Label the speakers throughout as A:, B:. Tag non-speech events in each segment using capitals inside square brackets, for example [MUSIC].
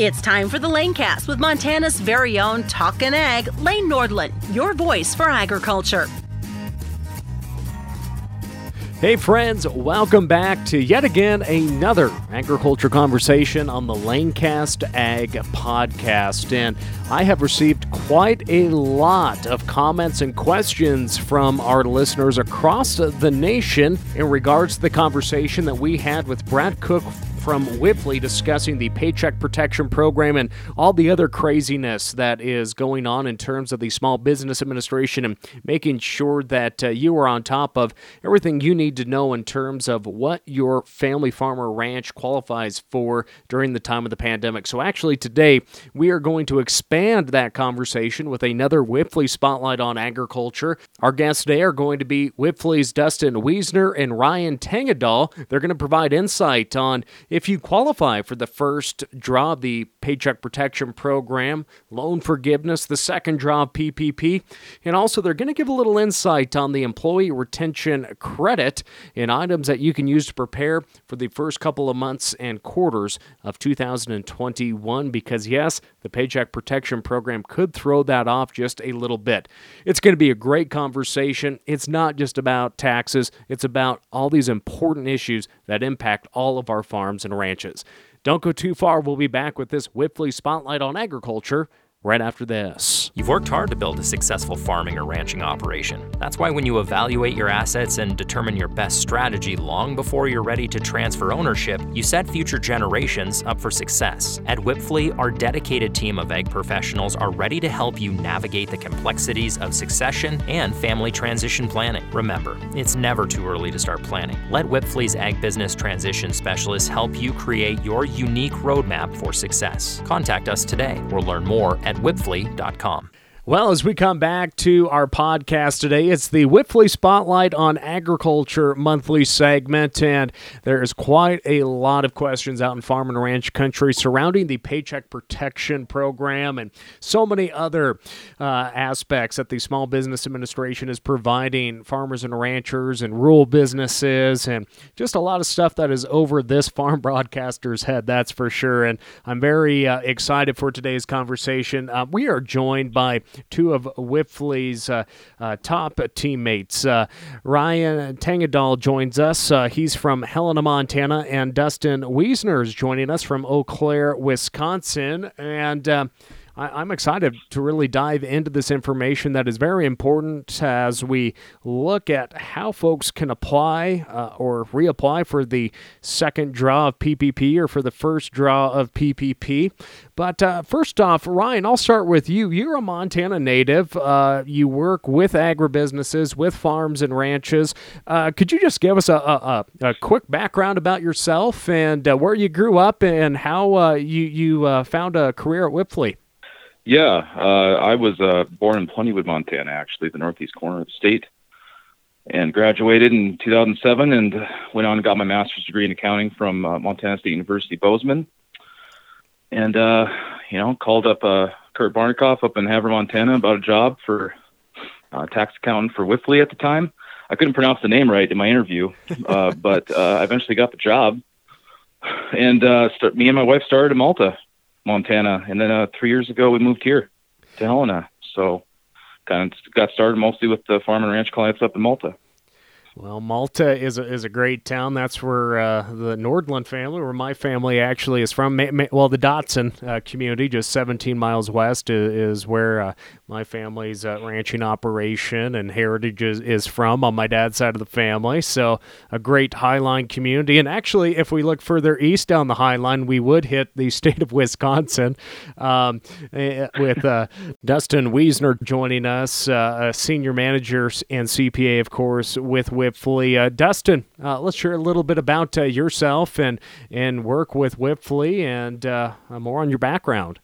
A: It's time for the Lanecast with Montana's very own Talkin' Ag, Lane Nordland, your voice for agriculture.
B: Hey, friends, welcome back to yet again another agriculture conversation on the Lanecast Ag podcast. And I have received quite a lot of comments and questions from our listeners across the nation in regards to the conversation that we had with Brad Cook from Wipfli discussing the Paycheck Protection Program and all the other craziness that is going on in terms of the Small Business Administration and making sure that uh, you are on top of everything you need to know in terms of what your family farmer ranch qualifies for during the time of the pandemic. So, actually, today we are going to expand that conversation with another Wipfli Spotlight on Agriculture. Our guests today are going to be Wipfli's Dustin Wiesner and Ryan Tangedal. They're going to provide insight on if you qualify for the first draw of the Paycheck Protection Program, loan forgiveness, the second draw of PPP, and also they're going to give a little insight on the employee retention credit and items that you can use to prepare for the first couple of months and quarters of 2021 because, yes, the Paycheck Protection Program could throw that off just a little bit. It's going to be a great conversation. It's not just about taxes, it's about all these important issues that impact all of our farms farms and ranches. Don't go too far. We'll be back with this Wipfli Spotlight on Agriculture right after this.
C: You've worked hard to build a successful farming or ranching operation. That's why when you evaluate your assets and determine your best strategy long before you're ready to transfer ownership, you set future generations up for success. At Wipfli, our dedicated team of ag professionals are ready to help you navigate the complexities of succession and family transition planning. Remember, it's never too early to start planning. Let Wipfli's ag business transition specialists help you create your unique roadmap for success. Contact us today or learn more at at wipfli.com.
B: Well, as we come back to our podcast today, it's the Wipfli Spotlight on Agriculture monthly segment, and there is quite a lot of questions out in farm and ranch country surrounding the Paycheck Protection Program and so many other uh, aspects that the Small Business Administration is providing farmers and ranchers and rural businesses, and just a lot of stuff that is over this [LAUGHS] farm broadcaster's head, that's for sure. And I'm very uh, excited for today's conversation. Uh, we are joined by two of Wipfli's uh, uh, top teammates. Uh, Ryan Tangedal joins us. Uh, he's from Helena, Montana, and Dustin Wiesner is joining us from Eau Claire, Wisconsin. And uh, I, am excited to really dive into this information that is very important as we look at how folks can apply uh, or reapply for the second draw of PPP or for the first draw of PPP. But uh, first off, Ryan, I'll start with you. You're a Montana native. Uh, you work with agribusinesses, with farms and ranches. Uh, could you just give us a, a, a, quick background about yourself and uh, where you grew up and how uh, you, you found a career at Wipfli?
D: Yeah, uh, I was uh, born in Plentywood, Montana, actually, the northeast corner of the state, and graduated in 2007 and went on and got my master's degree in accounting from uh, Montana State University Bozeman. And, uh, you know, called up uh, Kurt Barnikoff up in Havre, Montana about a job for uh, tax accountant for Wipfli at the time. I couldn't pronounce the name right in my interview, uh, [LAUGHS] but uh, I eventually got the job. And uh, start, me and my wife started in Malta Montana, and then uh, three years ago we moved here to Helena. So kind of got started mostly with the farm and ranch clients up in Malta.
B: Well, Malta is a, is a great town. That's where uh, the Nordland family, where my family actually is from. Well, the Dodson uh, community, just 17 miles west, is, where uh, my family's uh, ranching operation and heritage is, is, from on my dad's side of the family. So, a great highline community. And actually, if we look further east down the highline, we would hit the [LAUGHS] state of Wisconsin um, eh, with uh, Dustin Wiesner joining us, uh, a senior manager and CPA, of course, with Wipfli. Uh, Dustin, uh, let's share a little bit about uh, yourself and and work with Wipfli and more on your background.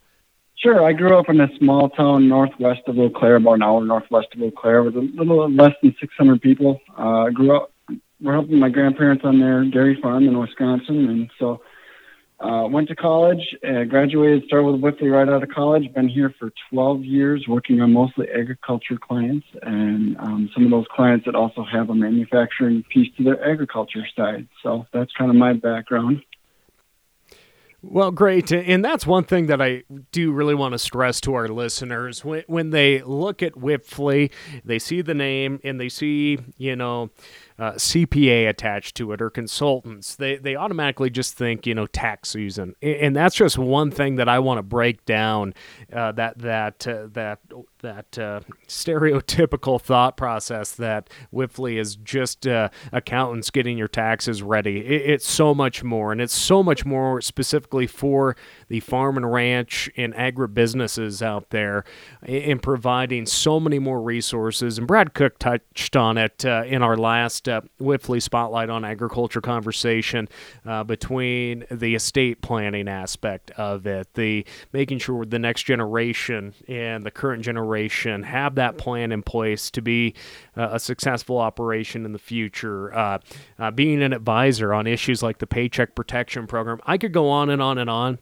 E: Sure. I grew up in a small town northwest of Eau Claire, about an hour northwest of Eau Claire, with a little less than 600 people. Uh, I grew up, we're helping my grandparents on their dairy farm in Wisconsin, and so uh, went to college, uh, graduated, started with Wipfli right out of college. Been here for 12 years, working on mostly agriculture clients, and um, some of those clients that also have a manufacturing piece to their agriculture side. So that's kind of my background.
B: Well, great. And that's one thing that I do really want to stress to our listeners. When, when they look at Wipfli, they see the name and they see, you know, uh, CPA attached to it or consultants, they, they automatically just think, you know, tax season. And that's just one thing that I want to break down uh, that, that, uh, that, that uh, stereotypical thought process that Wipfli is just uh, accountants getting your taxes ready. It, it's so much more, and it's so much more specifically for the farm and ranch and agribusinesses out there in providing so many more resources. And Brad Cook touched on it uh, in our last uh, Wipfli Spotlight on Agriculture conversation uh, between the estate planning aspect of it, the making sure the next generation and the current generation have that plan in place to be uh, a successful operation in the future, uh, uh, being an advisor on issues like the Paycheck Protection Program. I could go on and on and on.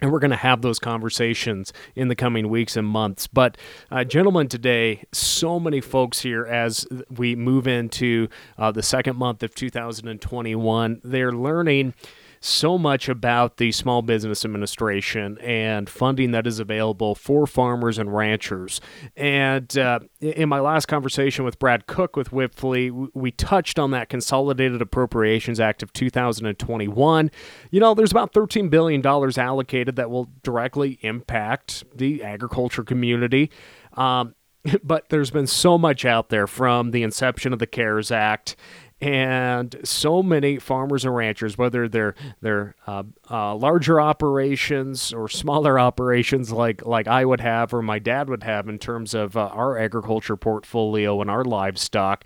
B: And we're going to have those conversations in the coming weeks and months. But, uh, gentlemen, today, so many folks here as we move into uh, the second month of 2021, they're learning so much about the Small Business Administration and funding that is available for farmers and ranchers. And uh, in my last conversation with Brad Cook with Wipfli, we touched on that Consolidated Appropriations Act of 2021. You know, there's about $13 billion allocated that will directly impact the agriculture community. Um, [LAUGHS] but there's been so much out there from the inception of the CARES Act and so many farmers and ranchers, whether they're they're uh, uh, larger operations or smaller [LAUGHS] operations like like I would have or my dad would have in terms of uh, our agriculture portfolio and our livestock.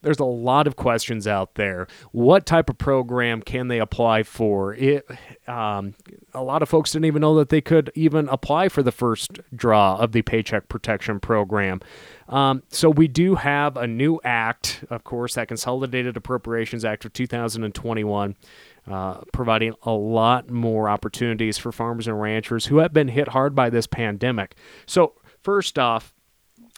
B: There's a lot of questions out there. What type of program can they apply for? It, um, a lot of folks didn't even know that they could even apply for the first draw of the Paycheck Protection Program. Um, so we do have a new act, of course, that Consolidated Appropriations Act of 2021. Uh, providing a lot more opportunities for farmers and ranchers who have been hit hard by this pandemic. So, first off,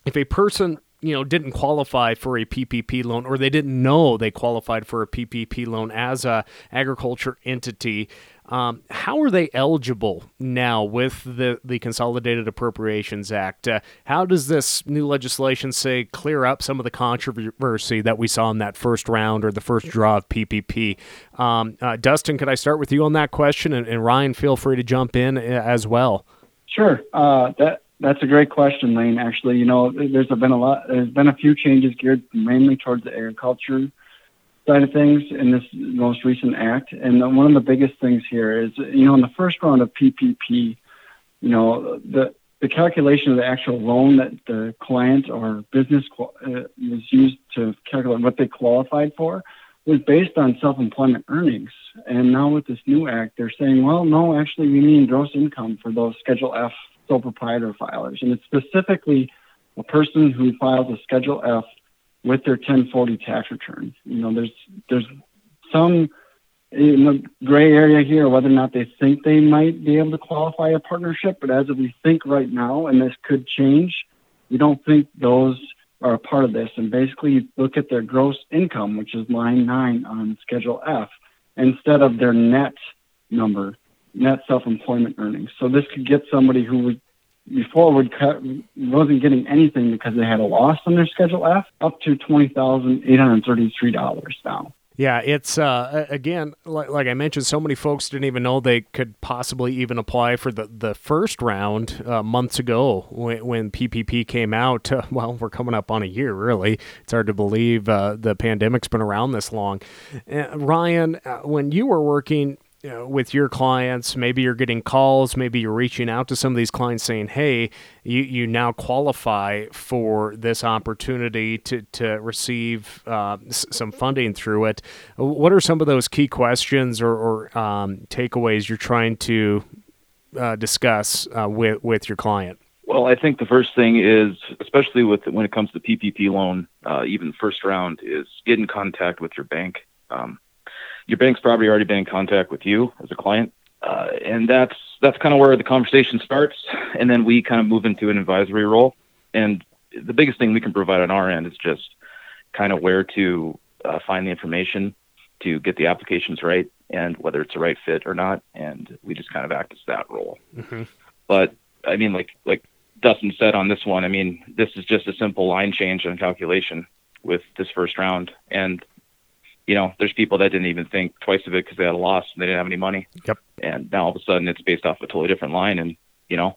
B: if a person you know didn't qualify for a PPP loan or they didn't know they qualified for a PPP loan as a agriculture entity um, how are they eligible now with the, the Consolidated Appropriations Act? Uh, how does this new legislation say clear up some of the controversy that we saw in that first round or the first draw of PPP? Um, uh, Dustin, could I start with you on that question? And, and Ryan, feel free to jump in uh, as well.
E: Sure. Uh, that that's a great question, Lane. Actually, you know, there's been a lot. There's been a few changes geared mainly towards the agriculture side of things in this most recent act. And one of the biggest things here is, you know, in the first round of PPP, you know, the the calculation of the actual loan that the client or business uh, was used to calculate what they qualified for was based on self-employment earnings. And now with this new act, they're saying, well, no, actually, we mean gross income for those Schedule F sole proprietor filers, and it's specifically a person who files a Schedule F with their 1040 tax return. You know, there's there's some in the gray area here whether or not they think they might be able to qualify a partnership, but as of we think right now, and this could change, we don't think those are a part of this. And basically, you look at their gross income, which is line nine on Schedule F, instead of their net number, net self-employment earnings. So this could get somebody who before would cut, wasn't getting anything because they had a loss on their Schedule F, up to twenty thousand eight hundred thirty-three dollars now.
B: Yeah, it's uh, again like, like, I mentioned, so many folks didn't even know they could possibly even apply for the the first round uh, months ago when, when, PPP came out. Uh, [LAUGHS] well, we're coming up on a year, really. It's hard to believe uh, the pandemic's been around this long. Uh, Ryan, uh, when you were working you know, with your clients, maybe you're getting calls, maybe you're reaching out to some of these clients saying, "Hey, you, you now qualify for this opportunity to to receive uh, s- some funding through it." What are some of those key questions or, or um, takeaways you're trying to uh, discuss uh, with with your client?
D: Well, I think the first thing is, especially with when it comes to PPP loan, uh, even first round, is get in contact with your bank. Um, your bank's probably already been in contact with you as a client, uh, and that's that's kind of where the conversation starts, and then we kind of move into an advisory role. And the biggest thing we can provide on our end is just kind of where to uh, find the information to get the applications right, and whether it's a right fit or not. And we just kind of act as that role. Mm-hmm. But I mean, like like Dustin said on this one, I mean, this is just a simple line change and calculation with this first round. And you know, there's people that didn't even think twice of it because they had a loss and they didn't have any money.
B: Yep.
D: And now all of a sudden it's based off a totally different line. And, you know,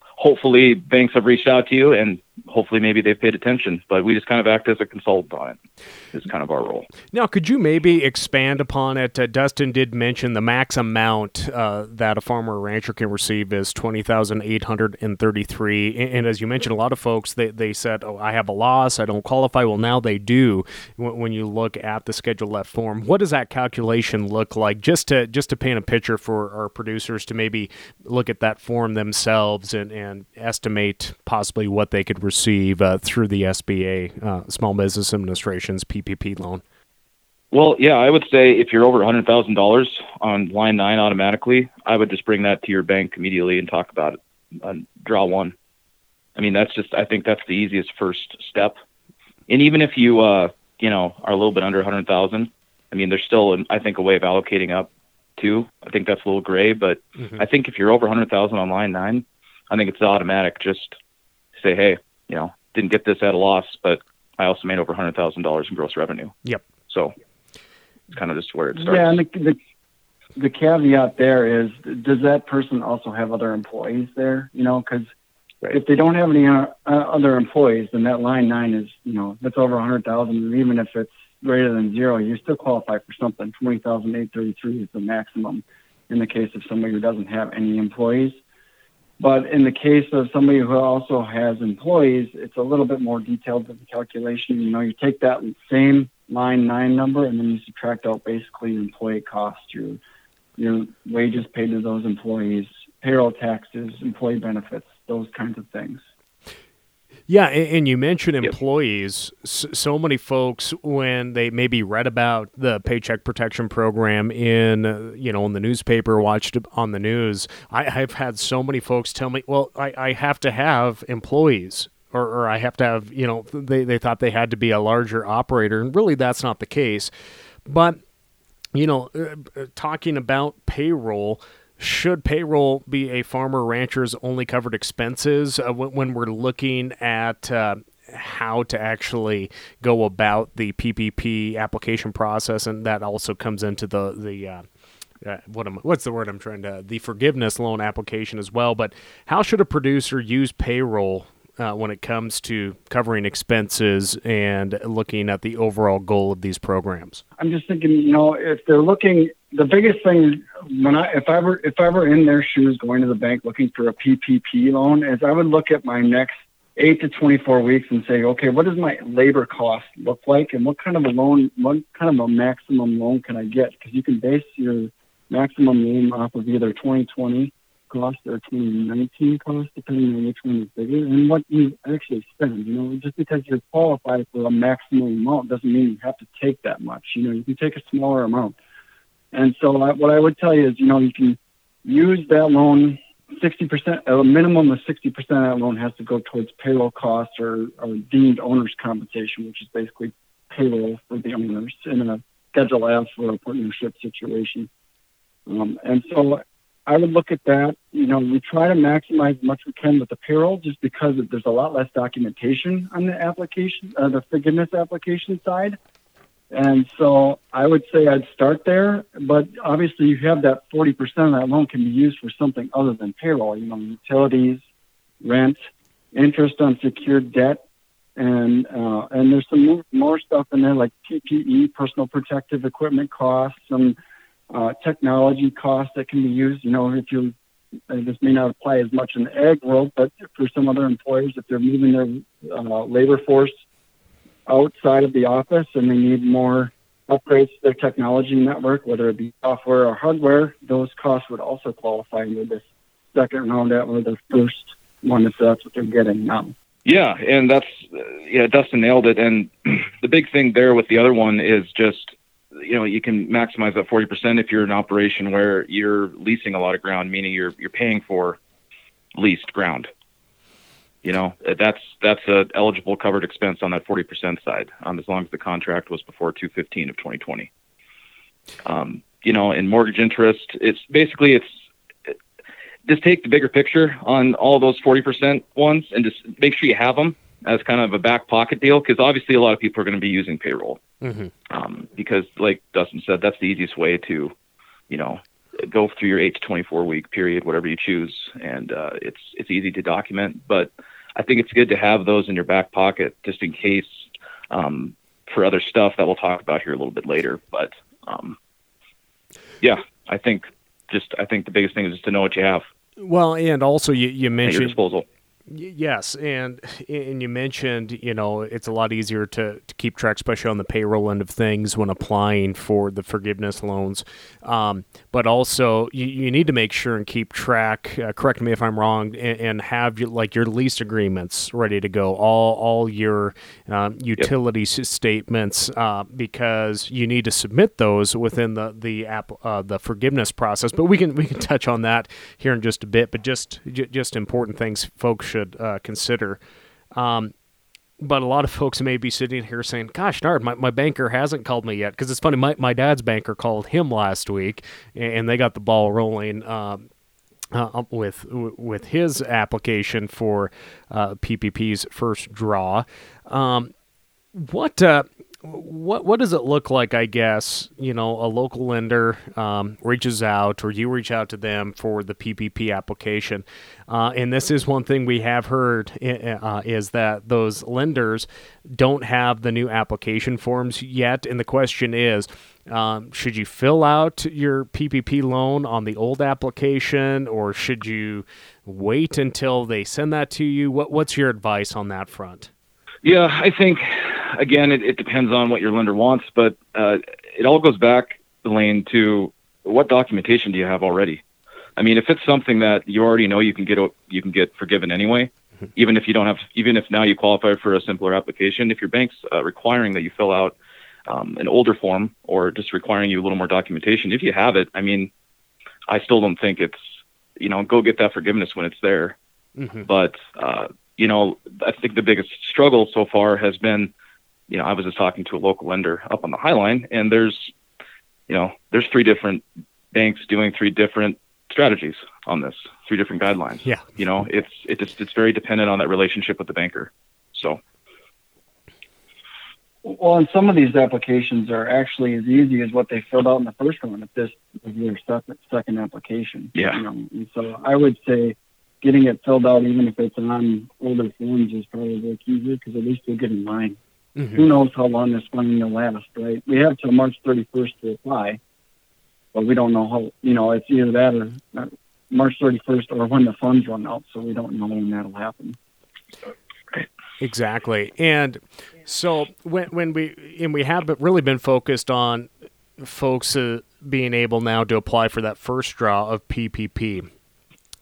D: hopefully banks have reached out to you and hopefully maybe they've paid attention, but we just kind of act as a consultant on it. it. Is kind of our role.
B: Now, could you maybe expand upon it? Uh, Dustin did mention the max amount uh, that a farmer or rancher can receive is twenty thousand eight hundred and thirty-three. And, as you mentioned, a lot of folks they, they said, "Oh, I have a loss, I don't qualify." Well, now they do. When, when you look at the Schedule F form, what does that calculation look like? Just to just to paint a picture for our producers to maybe look at that form themselves and, and estimate possibly what they could receive uh, through the SBA, uh, Small Business Administration's PPP loan?
D: Well, yeah, I would say if you're over $100,000 on line nine automatically, I would just bring that to your bank immediately and talk about it. Uh, draw one. I mean, that's just, I think that's the easiest first step. And even if you, uh, you know, are a little bit under 100,000, I mean, there's still, I think, a way of allocating up too. I think that's a little gray, but mm-hmm. I think if you're over 100,000 on line nine, I think it's automatic. Just say, hey, you know, didn't get this at a loss, but I also made over hundred thousand dollars in gross revenue.
B: Yep.
D: So it's kind of just where it starts.
E: Yeah, and the, the the caveat there is, does that person also have other employees there? You know, because right. if they don't have any uh, other employees, then that line nine is, you know, that's over a hundred thousand, and even if it's greater than zero, you still qualify for something. Twenty thousand eight thirty three is the maximum in the case of somebody who doesn't have any employees. But in the case of somebody who also has employees, it's a little bit more detailed than the calculation. You know, you take that same line nine number and then you subtract out basically your employee costs, your your wages paid to those employees, payroll taxes, employee benefits, those kinds of things.
B: Yeah, and you mentioned employees. So many folks, when they maybe read about the Paycheck Protection Program in, uh, you know, in the newspaper, watched on the news, I, have had so many folks tell me, "Well, I, I have to have employees." Or, or I have to have, you know, they, they thought they had to be a larger operator. And really, that's not the case. But, you know, uh, uh talking about payroll, should payroll be a farmer rancher's only covered expenses uh, when, when, we're looking at uh, how to actually go about the PPP application process, and that also comes into the the uh, uh, what am what's the word I'm trying to the forgiveness loan application as well. But how should a producer use payroll uh, when it comes to covering expenses and looking at the overall goal of these programs?
E: I'm just thinking, you know, if they're looking, the biggest thing when I if I were if I were in their shoes going to the bank looking for a PPP loan, is I would look at my next eight to 24 weeks and say, okay, what does my labor cost look like, and what kind of a loan, what kind of a maximum loan can I get? Because you can base your maximum loan off of either 2020 cost or 2019 cost, depending on which one is bigger, and what you actually spend. You know, just because you're qualified for a maximum amount doesn't mean you have to take that much. You know, you can take a smaller amount. And so, I, what I would tell you is, you know, you can use that loan. 60%, a minimum of 60% of that loan has to go towards payroll costs or, or deemed owner's compensation, which is basically payroll for the owners in a Schedule F or a partnership situation. Um, and so I would look at that. You know, we try to maximize as much we can with the payroll just because there's a lot less documentation on the application, uh, the forgiveness application side. And so I would say I'd start there, but obviously you have that 40% of that loan can be used for something other than payroll, you know, utilities, rent, interest on secured debt. And, uh, and there's some more stuff in there like PPE, personal protective equipment costs, some uh, technology costs that can be used. You know, if you uh, this may not apply as much in the ag world, but for some other employers, if they're moving their uh, labor force outside of the office and they need more upgrades to their technology network, whether it be software or hardware, those costs would also qualify into this second round out or the first one if that's what they're getting now.
D: Yeah, and that's yeah, Dustin nailed it. And [CLEARS THROAT] the big thing there with the other one is just you know you can maximize that 40% if you're an operation where you're leasing a lot of ground meaning you're you're paying for leased ground you know that's that's a eligible covered expense on that 40% side um, as long as the contract was before 215 of 2020 um, you know, in mortgage interest. It's basically it's just take the bigger picture on all those 40% ones and just make sure you have them as kind of a back pocket deal because obviously a lot of people are going to be using payroll mm-hmm. um, because like Dustin said, that's the easiest way to, you know, go through your eight to 24 week period, whatever you choose. And uh, it's, it's easy to document, but I think it's good to have those in your back pocket just in case um, for other stuff that we'll talk about here a little bit later. But um, yeah, I think just, I think the biggest thing is just to know what you have.
B: Well, and also you, you mentioned
D: disposal.
B: Yes, and and you mentioned you know it's a lot easier to, to keep track, especially on the payroll end of things when applying for the forgiveness loans. Um, but also you, you need to make sure and keep track. Uh, correct me if I'm wrong, and, and have your, like your lease agreements ready to go, all all your um, utility yep. statements, uh, because you need to submit those within the the app uh, the forgiveness process. But we can we can touch on that here in just a bit. But just just important things folks should uh, consider. Um, but a lot of folks may be sitting here saying, "Gosh darn, my, my banker hasn't called me yet." Because it's funny, my, my dad's banker called him last week, and they got the ball rolling um, uh, with with his application for uh, PPP's first draw. Um, what uh, what what does it look like? I guess you know a local lender um, reaches out, or you reach out to them for the PPP application, uh, and this is one thing we have heard uh, is that those lenders don't have the new application forms yet, and the question is. Um, should you fill out your PPP loan on the old application, or should you wait until they send that to you? What, what's your advice on that front?
D: Yeah, I think again, it, it depends on what your lender wants, but uh, it all goes back, Lane, to what documentation do you have already? I mean, if it's something that you already know you can get you can get forgiven anyway, mm-hmm. even if you don't have, even if now you qualify for a simpler application, if your bank's uh, requiring that you fill out um, an older form or just requiring you a little more documentation, if you have it, I mean, I still don't think it's, you know, go get that forgiveness when it's there. Mm-hmm. But uh, you know, I think the biggest struggle so far has been you know, I was just talking to a local lender up on the High Line, and there's, you know, there's three different banks doing three different strategies on this, three different guidelines.
B: Yeah.
D: You know, it's it just it's very dependent on that relationship with the banker. So.
E: Well, and some of these applications are actually as easy as what they filled out in the first one. If this is their second second application.
D: Yeah.
E: You know, and so I would say getting it filled out, even if it's on older forms, is probably easier because at least you'll get in line. Mm-hmm. Who knows how long this funding will last, right? We have till March 31st to apply, but we don't know how, you know, it's either that or uh, March 31st or when the funds run out, so we don't know when that'll happen.
B: Exactly. And so when when we and we have really been focused on folks uh, being able now to apply for that first draw of PPP.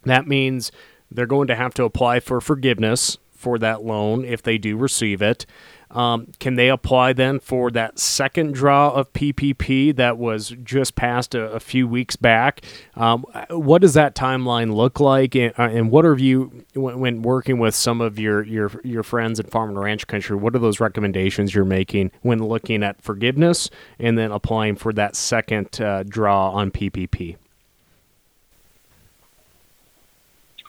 B: That means they're going to have to apply for forgiveness for that loan if they do receive it. Um, can they apply then for that second draw of PPP that was just passed a, a few weeks back? Um, what does that timeline look like, and, uh, and what are you when, when, working with some of your your your friends in farm and ranch country? What are those recommendations you're making when looking at forgiveness and then applying for that second uh, draw on PPP?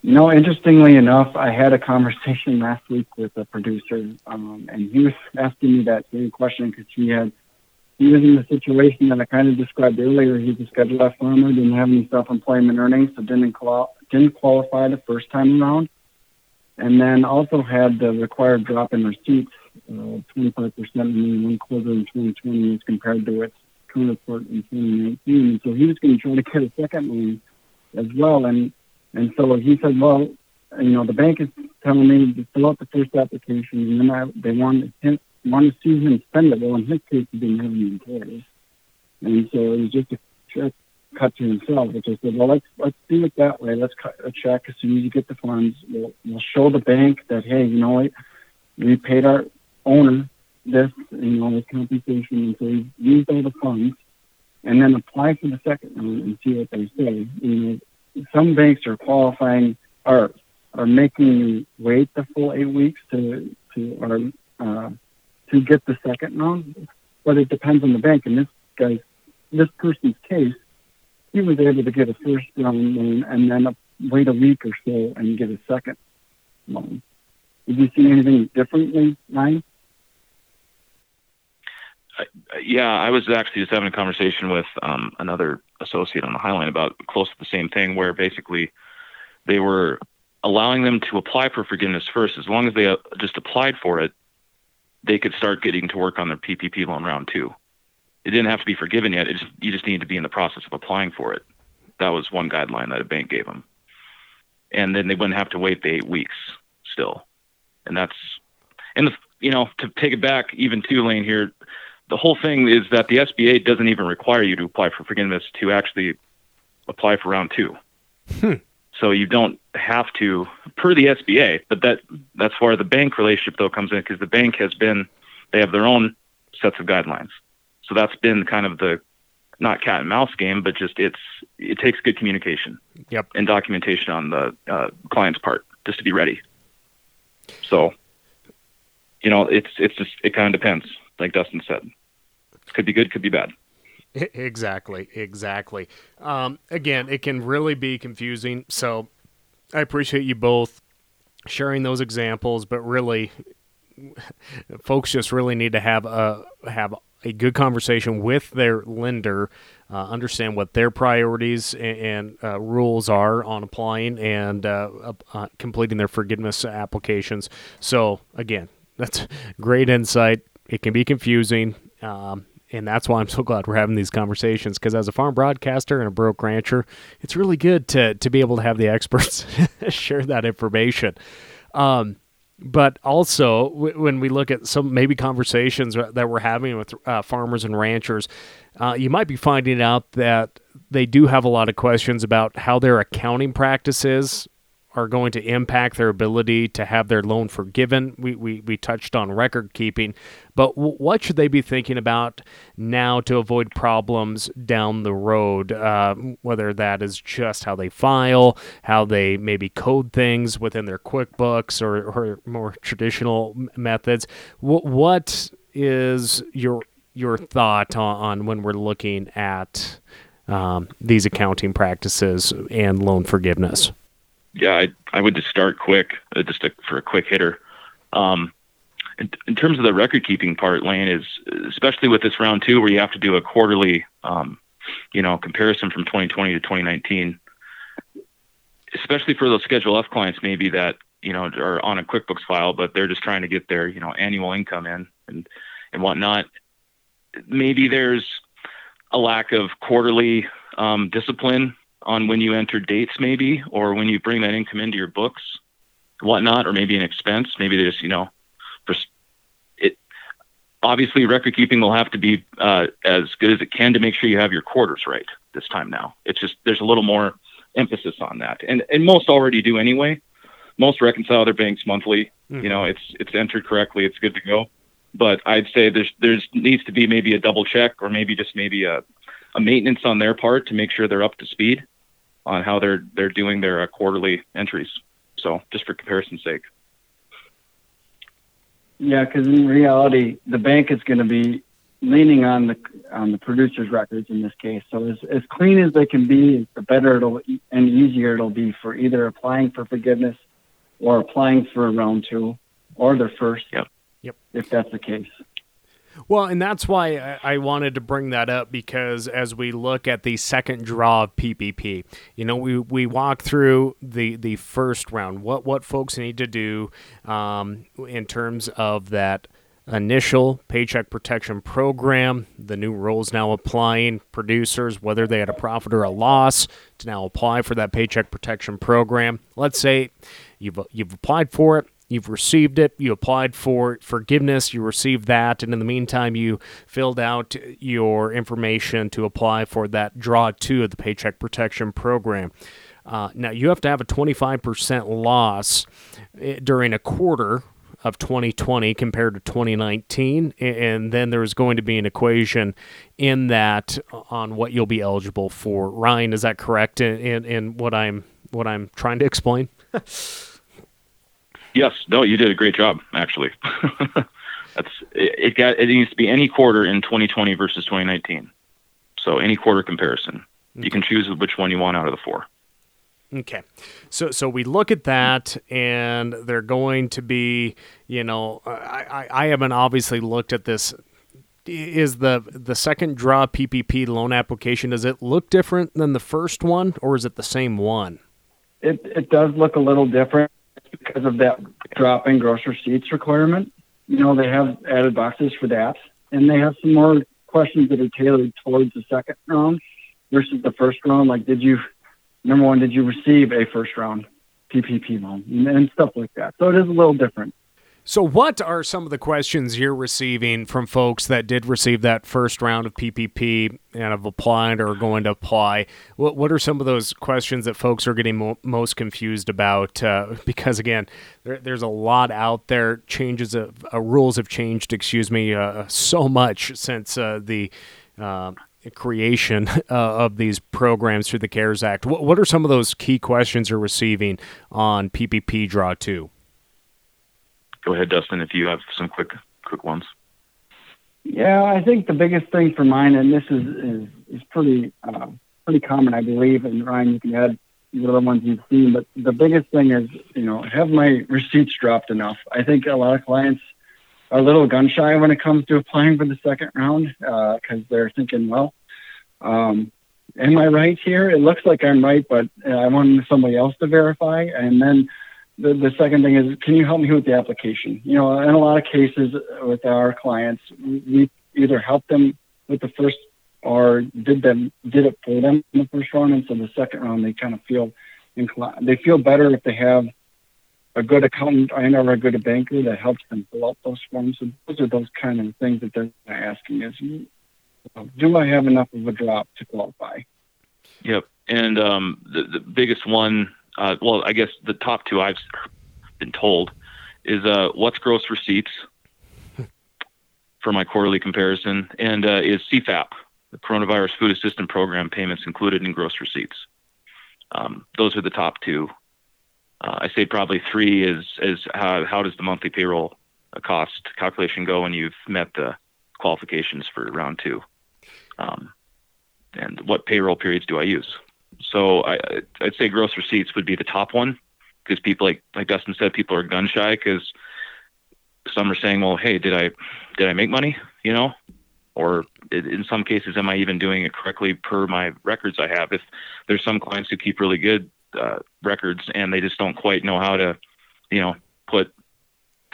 E: Know, interestingly enough, I had a conversation [LAUGHS] last week with a producer, um, and he was asking me that same question because he had he was in the situation that I kind of described earlier. He's a Schedule F farmer, didn't have any self-employment earnings, so didn't qual- didn't qualify the first time around, and then also had the required drop in receipts, uh, 25% in one quarter in 2020 as compared to its counterpart in 2019. So he was going to try to get a second loan as well, and and so he said, well, you know, the bank is telling me to fill out the first application, and then I, they want him, want to see him spend it. Well, in his case, he didn't have any employees, and so it was just a check cut to himself. Which I said, well, let's let's do it that way. Let's cut a check as soon as you get the funds. We'll, we'll show the bank that hey, you know what, we paid our owner this, you know, this compensation, and so we used all the funds, and then apply for the second one and see what they say. You know, some banks are qualifying are are making you wait the full eight weeks to to or uh, to get the second loan, but it depends on the bank. In this guy's this person's case, he was able to get a first loan and then a, wait a week or so and get a second loan. Did you see anything differently, Ryan?
D: Yeah, I was actually just having a conversation with um, another associate on the Highline about close to the same thing, where basically they were allowing them to apply for forgiveness first. As long as they uh, just applied for it, they could start getting to work on their PPP loan round two. It didn't have to be forgiven yet. Just, you just needed to be in the process of applying for it. That was one guideline that a bank gave them. And then they wouldn't have to wait the eight weeks still. And that's, and the, you know, to take it back even two lane here, the whole thing is that the SBA doesn't even require you to apply for forgiveness to actually apply for round two. Hmm. So you don't have to per the SBA, but that that's where the bank relationship though comes in because the bank has been they have their own sets of guidelines. So that's been kind of the not cat and mouse game, but just it's it takes good communication
B: yep.
D: and documentation on the uh, client's part just to be ready. So, you know, it's it's just it kind of depends, like Dustin said. Could be good, could be bad.
B: Exactly, exactly. Um, again, it can really be confusing. So I appreciate you both sharing those examples, but really, folks just really need to have a have a good conversation with their lender, uh, understand what their priorities and, and uh, rules are on applying and uh, uh completing their forgiveness applications. So again, that's great insight. It can be confusing. Um, and that's why I'm so glad we're having these conversations because as a farm broadcaster and a broke rancher, it's really good to to be able to have the [LAUGHS] experts share that information. Um, but also w- when we look at some maybe conversations that we're having with uh, farmers and ranchers, uh, you might be finding out that they do have a lot of questions about how their accounting practices are going to impact their ability to have their loan forgiven. We, we, we touched on record keeping, but w- what should they be thinking about now to avoid problems down the road? Uh, whether that is just how they file, how they maybe code things within their QuickBooks or, or more traditional methods. W- what is your your thought on, on when we're looking at um, these accounting practices and loan forgiveness?
D: Yeah, I, I would just start quick, uh, just for a quick hitter. Um, in, in, terms of the record keeping part, Lane is especially with this round two, where you have to do a quarterly, um, you know, comparison from 2020 to 2019. Especially for those Schedule F clients, maybe that you know are on a QuickBooks file, but they're just trying to get their you know annual income in and and whatnot. Maybe there's a lack of quarterly um, discipline on when you enter dates, maybe, or when you bring that income into your books, whatnot, or maybe an expense. Maybe they just, you know, for it. Obviously, record keeping will have to be uh, as good as it can to make sure you have your quarters right this time. Now, it's just there's a little more emphasis on that, and and most already do anyway. Most reconcile their banks monthly. Mm-hmm. You know, it's it's entered correctly. It's good to go. But I'd say there's there's needs to be maybe a double check, or maybe just maybe a a maintenance on their part to make sure they're up to speed on how they're they're doing their uh, quarterly entries. So just for comparison's sake.
E: Yeah, because in reality, the bank is going to be leaning on the on the producer's records in this case. So as as clean as they can be, the better it'll and easier it'll be for either applying for forgiveness or applying for a round two or their first.
D: Yep.
B: Yep.
E: If that's the case.
B: Well, and that's why I wanted to bring that up because as we look at the second draw of PPP, you know, we, we walk through the, the first round, what, what folks need to do um, in terms of that initial paycheck protection program. The new rules now applying producers, whether they had a profit or a loss, to now apply for that paycheck protection program. Let's say you've, you've applied for it You've received it. You applied for forgiveness. You received that. And in the meantime, you filled out your information to apply for that draw two of the Paycheck Protection Program. Uh, now, you have to have a 25% loss eh, during a quarter of 2020 compared to 2019 and then there's going to be an equation in that on what you'll be eligible for ryan is that correct in, in, in what i'm what i'm trying to explain [LAUGHS]
D: Yes, no, you did a great job. Actually, [LAUGHS] that's it, it. Got it needs to be any quarter in 2020 versus 2019. So any quarter comparison. You can choose which one you want out of the four.
B: Okay, so so we look at that, and they're going to be, you know, I, I, I haven't obviously looked at this. Is the the second draw PPP loan application does it look different than the first one, or is it the same one?
E: It it does look a little different because of that drop in gross receipts requirement. You know, they have added boxes for that, and they have some more questions that are tailored towards the second round versus the first round. Like, did you number one, did you receive a first round PPP loan and stuff like that? So it is a little different.
B: So, what are some of the questions you're receiving from folks that did receive that first round of PPP and have applied or are going to apply? What What are some of those questions that folks are getting mo- most confused about? Uh, because again, there, there's a lot out there. Changes of uh, rules have changed. Excuse me, uh, so much since uh, the uh, creation [LAUGHS] uh, of these programs through the CARES Act. What, what are some of those key questions you're receiving on PPP Draw 2?
D: Go ahead, Dustin, if you have some quick quick ones.
E: Yeah, I think the biggest thing for mine, and this is is, is pretty uh, pretty common, I believe, and Ryan, you can add the other ones you've seen, but the biggest thing is, you know, have my receipts dropped enough? I think a lot of clients are – a little gun shy when it comes to applying for the second round because uh, they're thinking, well, um, am I right here? It looks like I'm right, but uh, I want somebody else to verify. And then the, the second thing is, can you help me with the application? You know, in a lot of cases with our clients, we either help them with the first or did them did it for them in the first round, and so the second round they kind of feel inclined. They feel better if they have a good accountant I know, or a good banker that helps them fill out those forms. So those are those kind of things that they're asking is, do I have enough of a drop to qualify?
D: Yep. And um, the, the biggest one, uh, well, I guess the top two I've been told is uh, what's gross receipts [LAUGHS] for my quarterly comparison, and uh, is CFAP, the Coronavirus Food Assistance Program payments included in gross receipts. Um, those are the top two uh, I say probably three is is how how does the monthly payroll cost calculation go when you've met the qualifications for round two, um, and what payroll periods do I use? So I, I'd say gross receipts would be the top one because people like like Dustin said, people are gun shy because some are saying, well, hey, did I did I make money? You know, or in some cases, am I even doing it correctly per my records I have? If there's some clients who keep really good uh, records and they just don't quite know how to, you know, put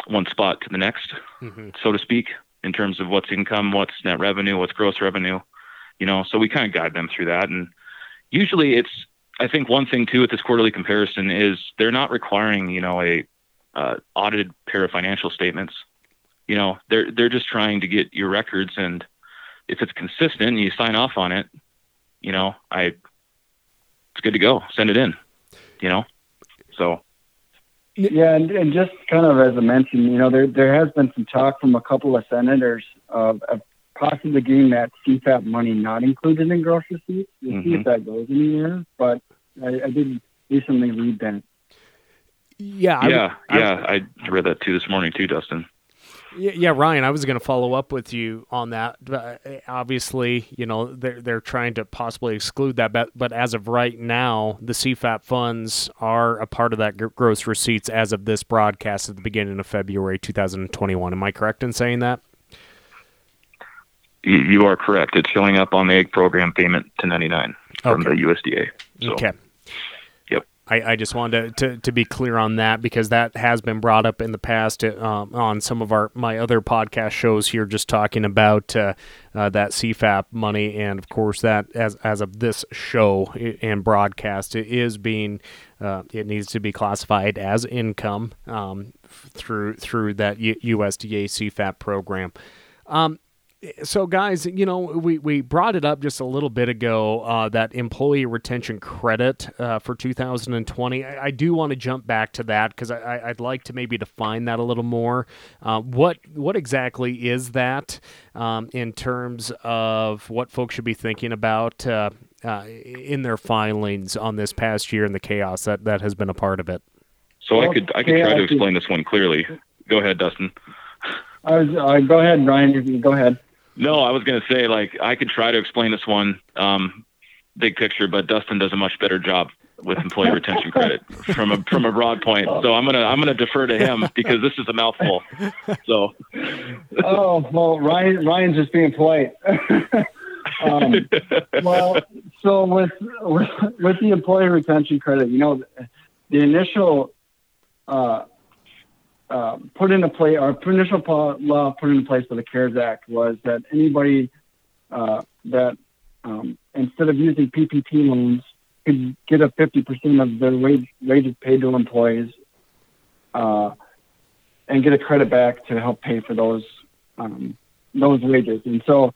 D: one spot to the next, mm-hmm. so to speak, in terms of what's income, what's net revenue, what's gross revenue, you know. So we kind of guide them through that, and usually it's. I think one thing too with this quarterly comparison is they're not requiring, you know, a uh, audited pair of financial statements. You know, they're they're just trying to get your records, and if it's consistent, and you sign off on it. You know, I it's good to go. Send it in you know. So.
E: Yeah, and, and just kind of as I mentioned, you know, there there has been some talk from a couple of senators of, possibly getting that CFAP money not included in gross receipts. We'll mm-hmm. see if mm-hmm. that goes anywhere. But I, I did recently read that.
B: Yeah,
D: yeah, I, yeah. I, I read that too this morning too, Dustin.
B: Yeah, Ryan, I was going to follow up with you on that. Uh, obviously, you know they're they're trying to possibly exclude that, but but as of right now, the CFAP funds are a part of that gross receipts as of this broadcast at the beginning of February 2021. Am I correct in saying that?
D: You are correct. It's showing up on the ag program payment to 99 from okay. the USDA.
B: So. Okay. I, I, just wanted to, to, to, be clear on that because that has been brought up in the past um, on some of our my other podcast shows here, just talking about uh, uh, that CFAP money, and of course that as as of this show and broadcast, it is being uh, it needs to be classified as income um, through through that USDA CFAP program. Um, so guys you know we, we brought it up just a little bit ago uh, that employee retention credit uh, for 2020 i, I do want to jump back to that because I, would like to maybe define that a little more uh, what what exactly is that um, in terms of what folks should be thinking about uh, uh, in their filings on this past year and the chaos that, that has been a part of it
D: so i could i could try to explain this one clearly go ahead dustin
E: I was, uh, go ahead, Ryan. Go ahead.
D: No, I was going to say like I could try to explain this one. Um, big picture, but Dustin does a much better job with employee [LAUGHS] retention credit from a from a broad point. So I'm gonna I'm gonna defer to him because this is a mouthful. So. [LAUGHS]
E: oh well, Ryan Ryan's just being polite. [LAUGHS] um, well, so with, with with the employee retention credit, you know, the initial uh, uh, put into play our initial law put into place by the CARES Act was that anybody uh, that um, instead of using PPP loans could get a 50% of their wage, wages paid to employees uh, and get a credit back to help pay for those um, those wages. And so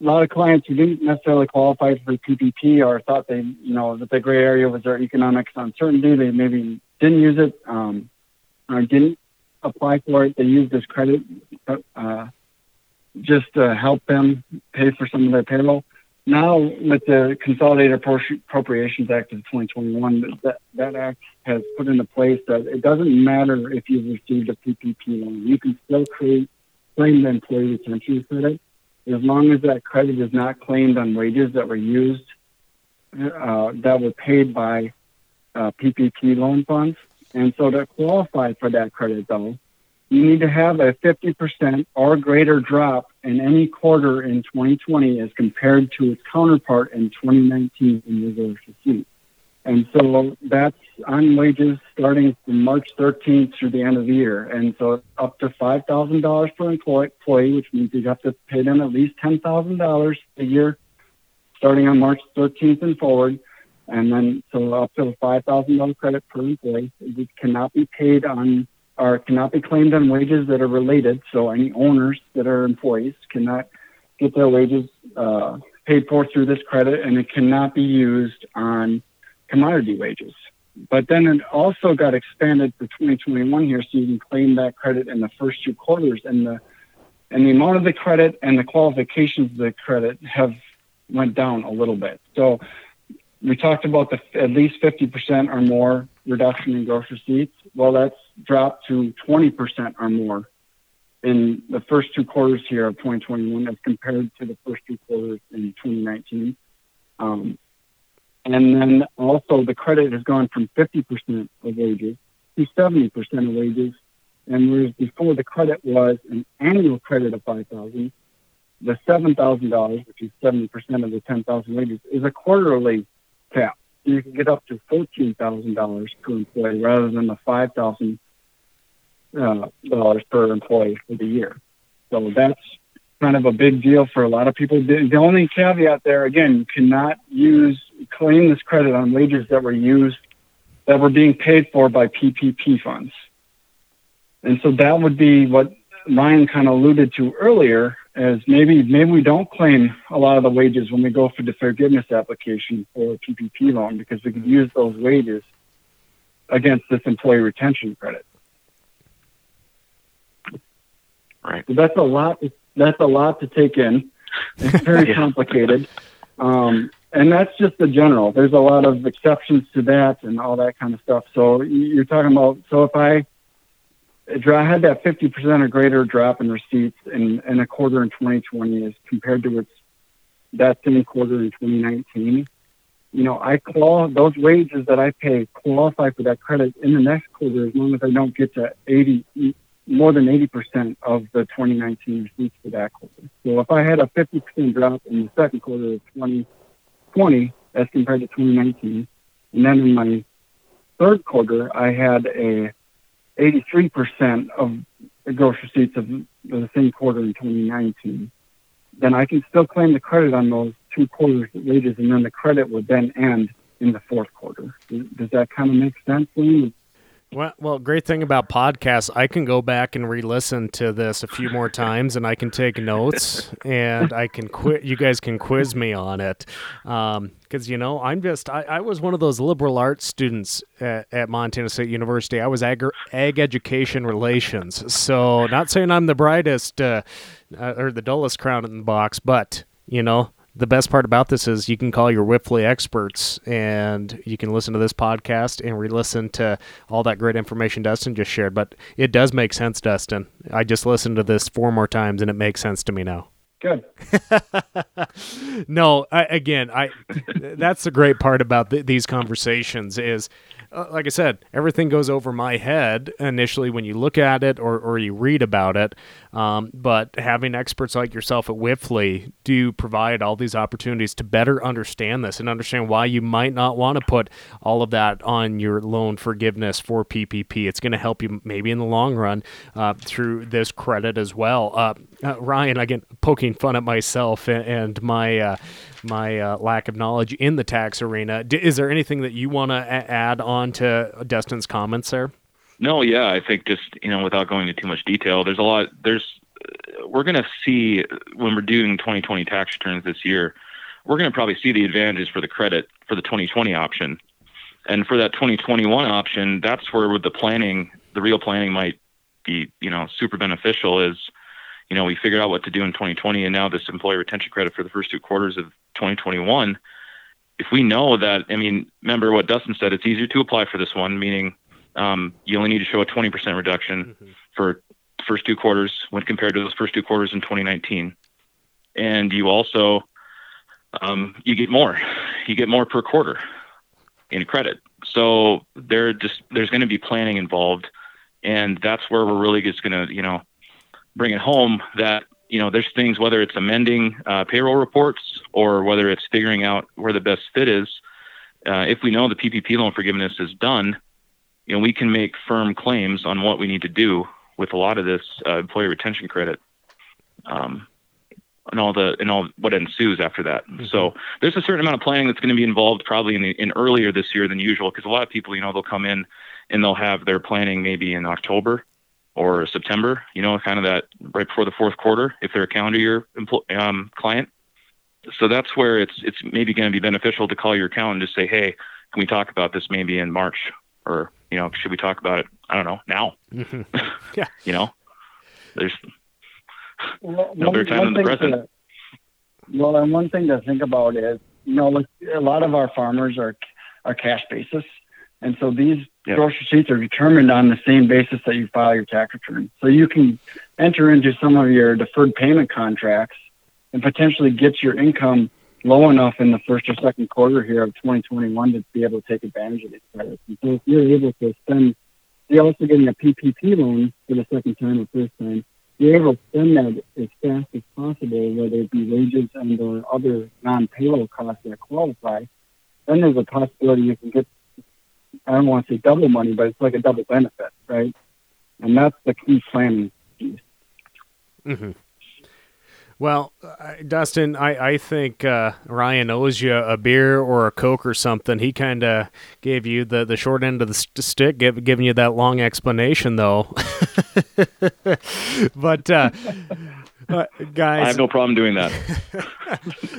E: a lot of clients who didn't necessarily qualify for PPP or thought they, you know, that the gray area was their economic uncertainty, they maybe didn't use it um, or didn't apply for it. They used this credit uh, just to help them pay for some of their payroll now with the Consolidated Appropriations Act of 2021, that, that act has put into place that it doesn't matter if you've received a PPP loan. You can still create, claim the employee retention credit as long as that credit is not claimed on wages that were used, uh, that were paid by uh, PPP loan funds. And so to qualify for that credit, though, you need to have a 50% or greater drop in any quarter in 2020 as compared to its counterpart in 2019 in reserve receipt. And so that's on wages starting from March 13th through the end of the year. And so up to $5,000 per employee, which means you have to pay them at least $10,000 a year starting on March 13th and forward. And then so up to a $5,000 credit per employee. It cannot be paid on or cannot be claimed on wages that are related. So any owners that are employees cannot get their wages uh, paid for through this credit, and it cannot be used on commodity wages. But then it also got expanded for 2021 here, so you can claim that credit in the first two quarters, and the and the amount of the credit and the qualifications of the credit have went down a little bit. So we talked about the at least 50% or more reduction in gross receipts. Well, that's dropped to 20% or more in the first two quarters here of 2021 as compared to the first two quarters in 2019. Um, and then also the credit has gone from 50% of wages to 70% of wages. And whereas before the credit was an annual credit of 5000 the $7,000, which is 70% of the 10000 wages, is a quarterly cap. You can get up to $14,000 per employee rather than the 5000 uh, dollars per employee for the year. So that's kind of a big deal for a lot of people. The, the only caveat there, again, you cannot use claim this credit on wages that were used that were being paid for by PPP funds. And so that would be what Ryan kind of alluded to earlier, as maybe maybe we don't claim a lot of the wages when we go for the forgiveness application for a PPP loan because we can use those wages against this employee retention credit.
D: Right.
E: So that's a lot. That's a lot to take in. It's very [LAUGHS] yeah. complicated. Um, and that's just the general. There's a lot of exceptions to that and all that kind of stuff. So you're talking about. So if I I had that 50% or greater drop in receipts in, in a quarter in 2020 as compared to its that same quarter in 2019. You know, I qual those wages that I pay qualify for that credit in the next quarter as long as I don't get to 80 more than 80% of the 2019 receipts for that quarter. So if I had a 50% drop in the second quarter of 2020 as compared to 2019, and then in my third quarter, I had a 83% of the gross receipts of the same quarter in 2019, then I can still claim the credit on those two quarters wages, and then the credit would then end in the fourth quarter. Does that kind of make sense? Liam?
B: Well, well, great thing about podcasts, I can go back and re-listen to this a few more times, and I can take notes, and I can quit. You guys can quiz me on it, because um, you know I'm just I, I, was one of those liberal arts students at, at Montana State University. I was ag, ag education relations, so not saying I'm the brightest uh, uh, or the dullest crown in the box, but you know the best part about this is you can call your Wipfli experts and you can listen to this podcast and re-listen to all that great information Dustin just shared. But it does make sense, Dustin. I just listened to this four more times and it makes sense to me now.
E: Good. [LAUGHS]
B: no, I, again, I that's the great part about th- these conversations is uh, like I said, everything goes over my head initially when you look at it or, or you read about it. Um, but having experts like yourself at Wipfli do provide all these opportunities to better understand this and understand why you might not want to put all of that on your loan forgiveness for PPP. It's going to help you maybe in the long run uh, through this credit as well. Uh, uh, Ryan, again, poking fun at myself and, and my uh, my uh, lack of knowledge in the tax arena. D- is there anything that you want to a- add on to Dustin's comments there?
D: No, yeah, I think just you know, without going into too much detail, there's a lot. There's uh, we're going to see when we're doing 2020 tax returns this year, we're going to probably see the advantages for the credit for the 2020 option, and for that 2021 option, that's where the planning, the real planning, might be you know super beneficial. Is you know, we figured out what to do in 2020, and now this employee retention credit for the first two quarters of 2021. If we know that, I mean, remember what Dustin said, it's easier to apply for this one, meaning um, you only need to show a 20% reduction mm-hmm. for first two quarters when compared to those first two quarters in 2019. And you also, um, you get more, you get more per quarter in credit. So there just, there's going to be planning involved. And that's where we're really just going to, you know, bring it home that you know there's things whether it's amending uh, payroll reports or whether it's figuring out where the best fit is. Uh, if we know the PPP loan forgiveness is done, you know we can make firm claims on what we need to do with a lot of this uh, employee retention credit, um, and all the and all what ensues after that. Mm-hmm. So there's a certain amount of planning that's going to be involved probably in the, in earlier this year than usual because a lot of people you know they'll come in and they'll have their planning maybe in October or September, you know, kind of that right before the fourth quarter, if they're a calendar year empl- um, client. So that's where it's it's maybe going to be beneficial to call your accountant and just say, hey, can we talk about this maybe in March, or you know, should we talk about it? I don't know now. Mm-hmm. [LAUGHS] Yeah, you know, there's well, no better time than the present. To,
E: well, and one thing to think about is, you know, a lot of our farmers are are cash basis, and so these yep. gross receipts are determined on the same basis that you file your tax return. So you can enter into some of your deferred payment contracts and potentially get your income low enough in the first or second quarter here of 2021 to be able to take advantage of these credits. And so if you're able to spend, you're also getting a PPP loan for the second time or first time. You're able to spend that as fast as possible, whether it be wages and or other non-payroll costs that qualify. Then there's a possibility you can get I don't want to say double money, but it's like a double benefit, right? And that's the key planning piece.
B: Mm-hmm. Well, uh, Dustin, I, I think uh, Ryan owes you a beer or a Coke or something. He kind of gave you the, the short end of the st- stick, give, giving you that long explanation, though. [LAUGHS] but uh, uh, guys,
D: I have no problem doing that.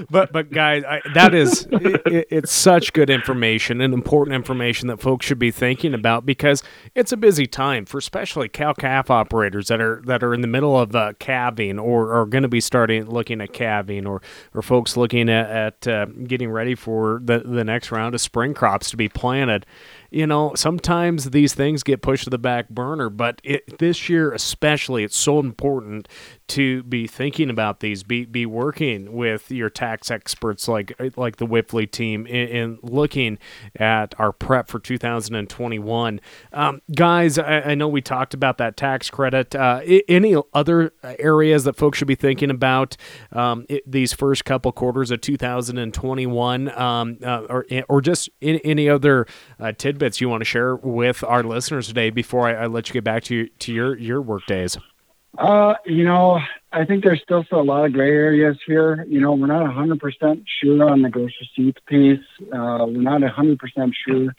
D: [LAUGHS]
B: but but guys, I, that is it, it's such good information and important information that folks should be thinking about because it's a busy time for especially cow calf operators that are that are in the middle of uh, calving or are going to be starting looking at calving or or folks looking at, at uh, getting ready for the the next round of spring crops to be planted you know, sometimes these things get pushed to the back burner, but it, this year especially, it's so important to be thinking about these, be be working with your tax experts like like the Wipfli team in, looking at our prep for 2021. Um, guys, I, I, know we talked about that tax credit. Uh, any other areas that folks should be thinking about um, it, these first couple quarters of 2021, um, uh, or or just any, any other uh, tidbits you want to share with our listeners today before I, I let you get back to to your your work days?
E: Uh, you know, I think there's still, still a lot of gray areas here. You know, we're not 100% sure on the gross receipts piece. Uh, we're not 100% sure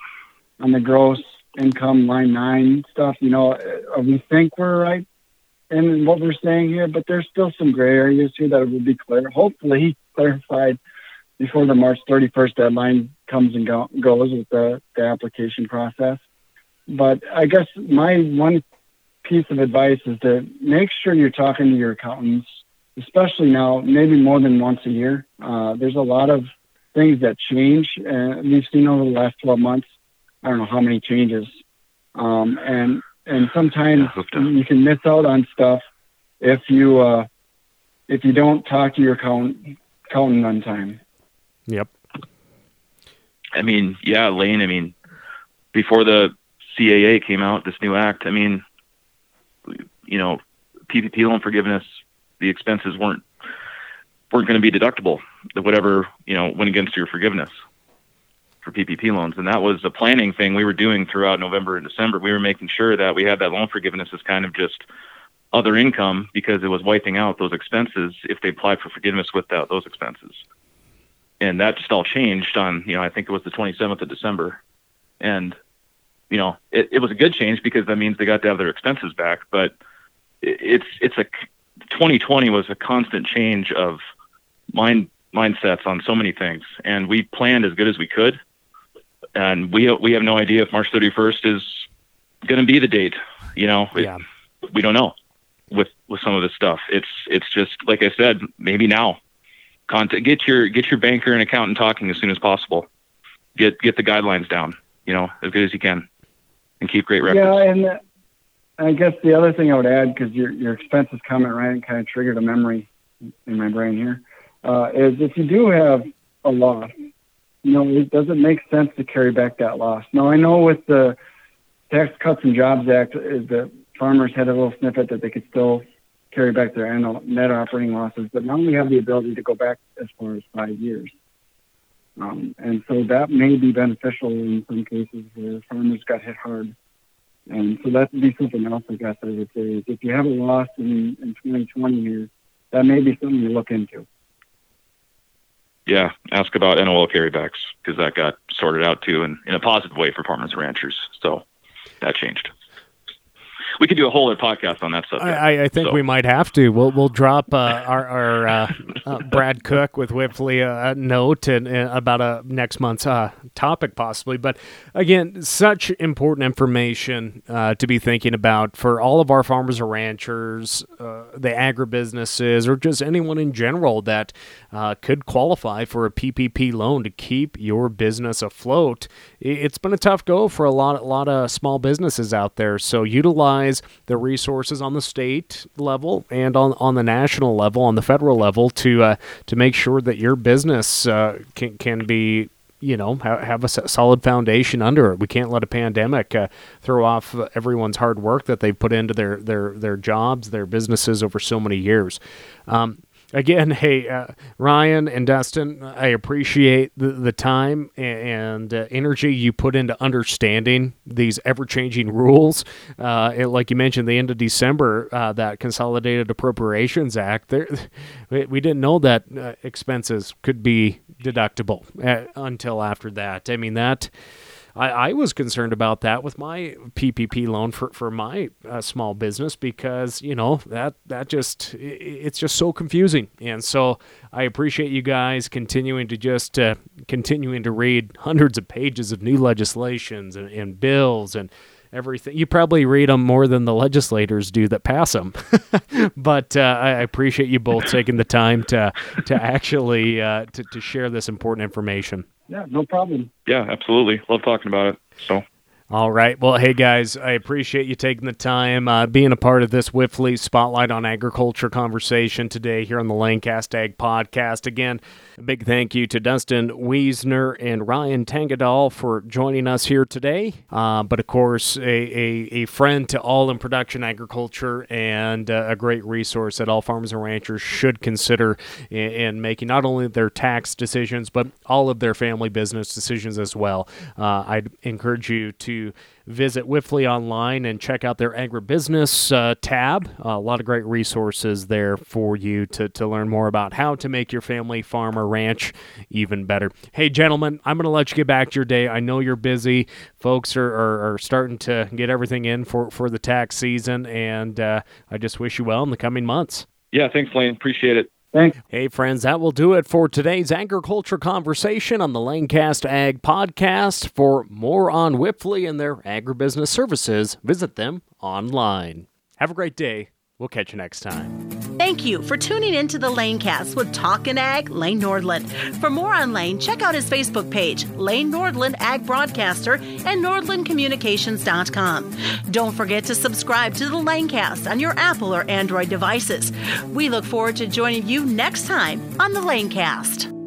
E: on the gross income line nine stuff. You know, uh, we think we're right in what we're saying here, but there's still some gray areas here that will be clear, hopefully clarified before the March 31st deadline comes and go, goes with the, the application process. But I guess my one piece of advice is to make sure you're talking to your accountants, especially now, maybe more than once a year. Uh, there's a lot of things that change. Uh, we've seen over the last 12 months, I don't know how many changes. Um, and, and sometimes you can miss out on stuff if you, uh, if you don't talk to your accountant, accountant on time.
B: Yep.
D: I mean, yeah, Lane. I mean, before the CAA came out, this new act. I mean, you know, PPP loan forgiveness, the expenses weren't weren't going to be deductible. Whatever you know went against your forgiveness for PPP loans, and that was a planning thing we were doing throughout November and December. We were making sure that we had that loan forgiveness as kind of just other income because it was wiping out those expenses if they applied for forgiveness without those expenses. And that just all changed on, you know, I think it was the 27th of December. And, you know, it, it was a good change because that means they got to have their expenses back. But it's, it's a, 2020 was a constant change of mind, mindsets on so many things. And we planned as good as we could. And we, we have no idea if March 31st is going to be the date, you know,
B: Yeah.
D: it, we don't know with with some of this stuff. It's it's just like I said, maybe now. Contact get your get your banker and accountant talking as soon as possible. Get get the guidelines down, you know, as good as you can, and keep great records.
E: Yeah, and uh, I guess the other thing I would add, because your your expenses comment right kind of triggered a memory in my brain here, uh, is if you do have a loss, you know, it doesn't make sense to carry back that loss. Now I know with the Tax Cuts and Jobs Act, is the farmers had a little snippet that they could still carry back their annual net operating losses, but now we have the ability to go back as far as five years. Um, and so that may be beneficial in some cases where farmers got hit hard. And so that would be something else I guess I would say is if you have a loss in, in 2020 here, that may be something you look into.
D: Yeah, ask about NOL carrybacks because that got sorted out too, and in a positive way for farmers and ranchers. So that changed. We could do a whole other podcast on that subject.
B: I, I think
D: So-
B: we might have to. We'll we'll drop uh, our, our uh, uh, Brad Cook with Wipfli a, a note and, and about a next month's uh, topic possibly. But again, such important information uh, to be thinking about for all of our farmers and ranchers, uh, the agribusinesses, or just anyone in general that uh, could qualify for a PPP loan to keep your business afloat. It's been a tough go for a lot, a lot of small businesses out there. So utilize the resources on the state level and on, on the national level, on the federal level, to uh, to make sure that your business uh, can can be you know ha- have a solid foundation under it. We can't let a pandemic uh, throw off everyone's hard work that they've put into their their their jobs, their businesses over so many years. Um, again, [LAUGHS] hey uh, Ryan and Dustin, I appreciate the, the time a- and uh, energy you put into understanding these ever changing rules. Uh, and like you mentioned, the end of December, uh, that Consolidated Appropriations Act, there [LAUGHS] we, we didn't know that uh, expenses could be deductible uh, until after that. I mean that. I, I was concerned about that with my PPP loan for for my uh, small business because you know that that just i- i- it's just so confusing, and so I appreciate you guys continuing to just uh, continuing to read hundreds of pages of new legislations and, and bills and everything. You probably read them more than the legislators do that pass them. [LAUGHS] but uh, I I appreciate you both taking the time to to actually uh, to, to share this important information.
E: Yeah, no problem.
D: yeah, absolutely. Love talking about it. So
B: All right. Well, hey guys, I appreciate you taking the time, uh, being a part of this Wipfli Spotlight on Agriculture conversation today here on the Lanecast Ag Podcast. Again, a big thank you to Dustin Wiesner and Ryan Tangedal for joining us here today. Uh, but of course, a, a, a friend to all in production agriculture and uh, a great resource that all farmers and ranchers should consider in, in making not only their tax decisions, but all of their family business decisions as well. Uh, I'd encourage you to visit Wipfli online and check out their agribusiness uh, tab. a lot of great resources there for you to, to learn more about how to make your family farm or ranch even better. Hey, gentlemen, I'm going to let you get back to your day. I know you're busy. Folks are, are, are starting to get everything in for, for the tax season, and uh, I just wish you well in the coming months.
D: yeah, thanks, Lane. Appreciate it.
E: Thanks.
B: Hey, friends, that will do it for today's agriculture conversation on the Lanecast Ag Podcast. For more on Wipfli and their agribusiness services, visit them online. Have a great day. We'll catch you next time.
A: Thank you for tuning in to the Lanecast with Talkin' Ag, Lane Nordlund. For more on Lane, check out his Facebook page, Lane Nordlund Ag Broadcaster, and NordlundCommunications.com. Don't forget to subscribe to the Lanecast on your Apple or Android devices. We look forward to joining you next time on the Lanecast.